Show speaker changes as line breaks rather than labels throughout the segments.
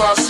us.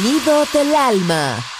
Sonido del alma.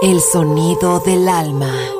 El sonido del alma.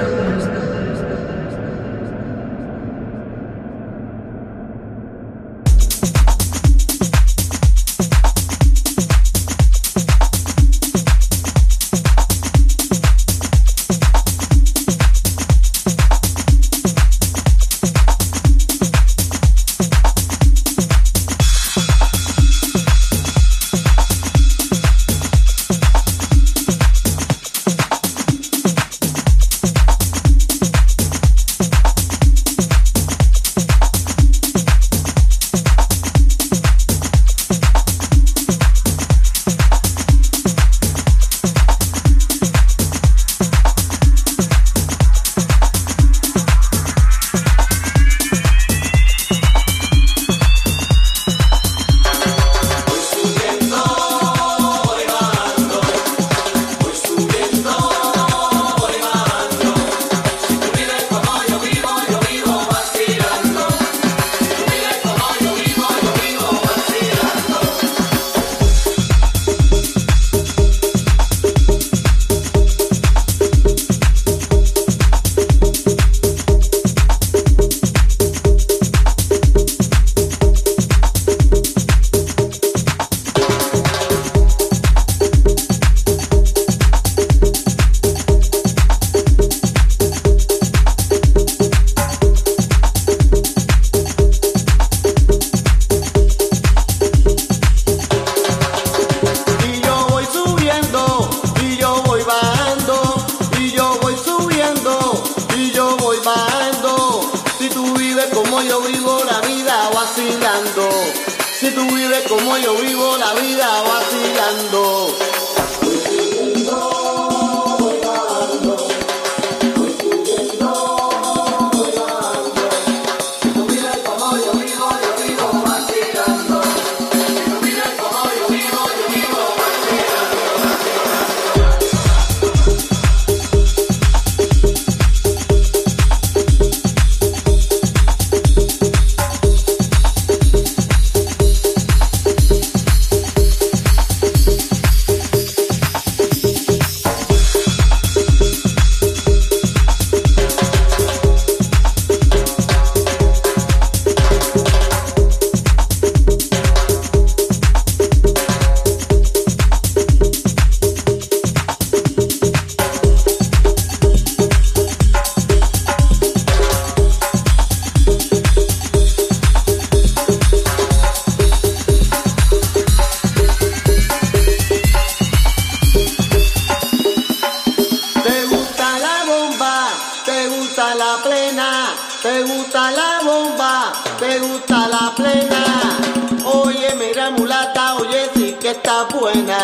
mira mulata, oye sí que está buena.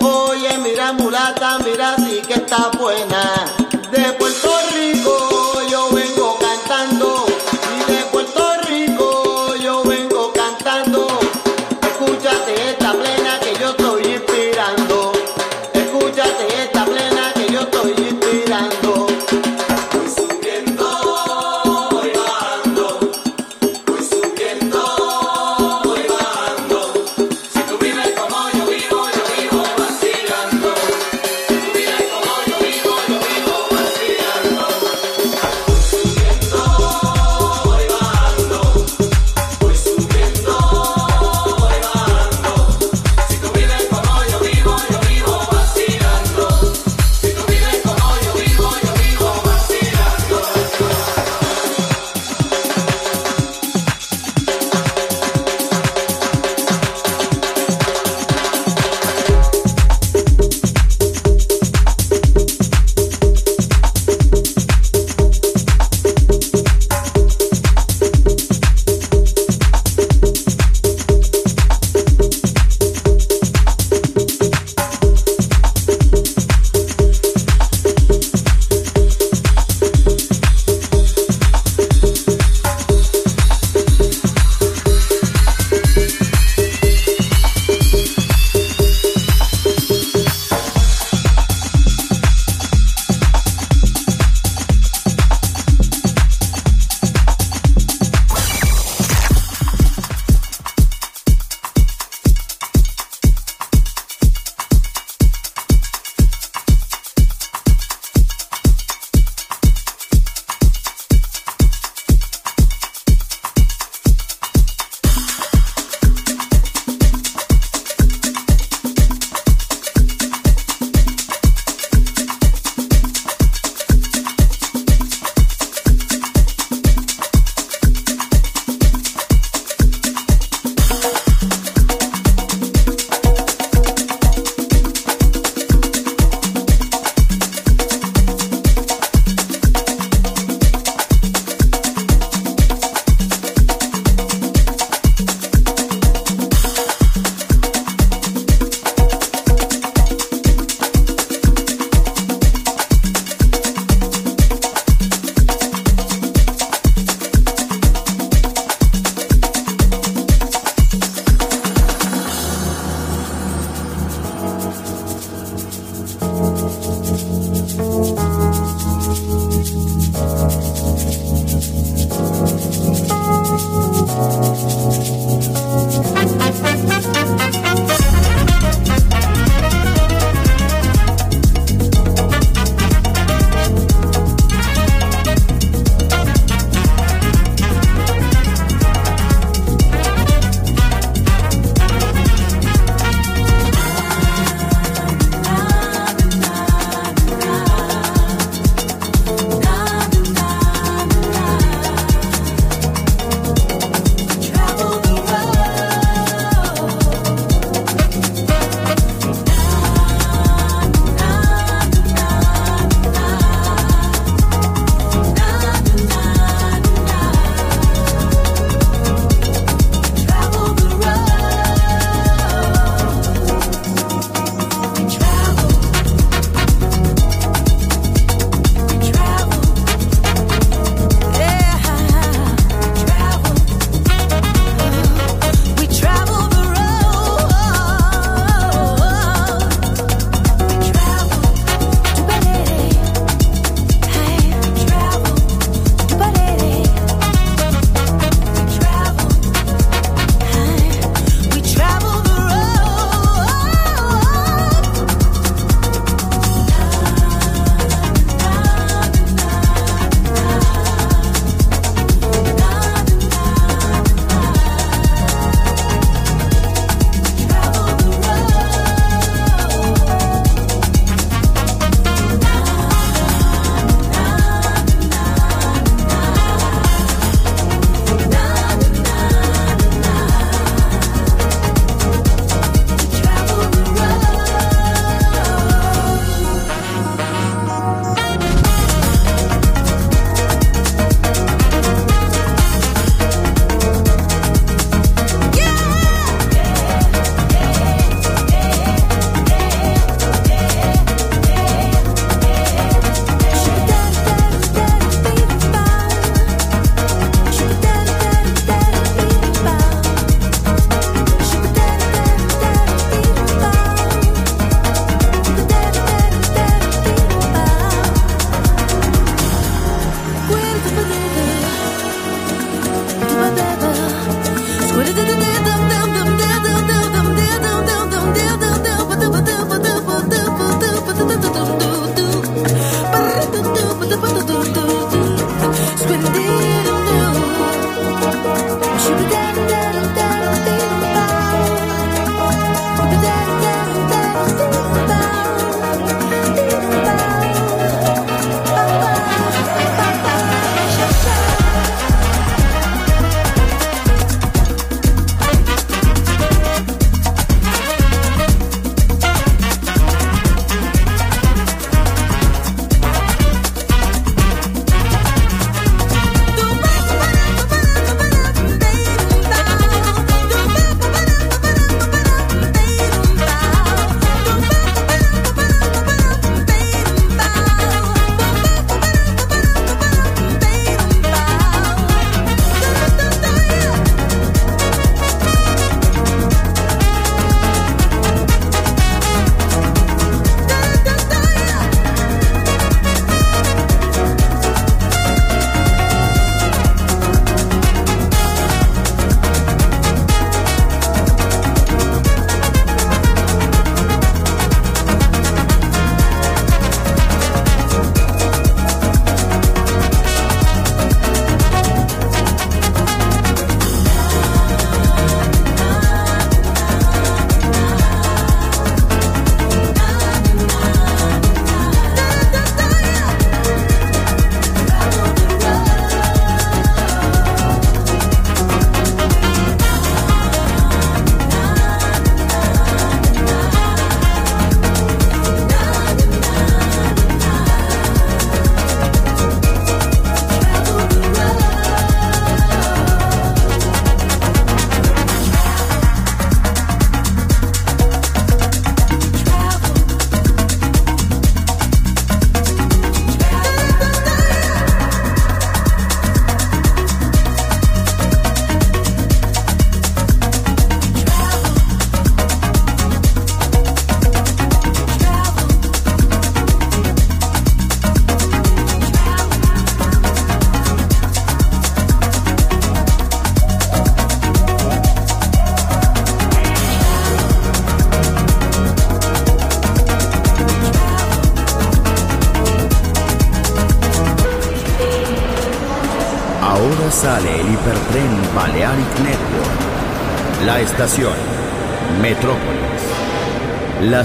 Oye mira mulata, mira sí que está buena.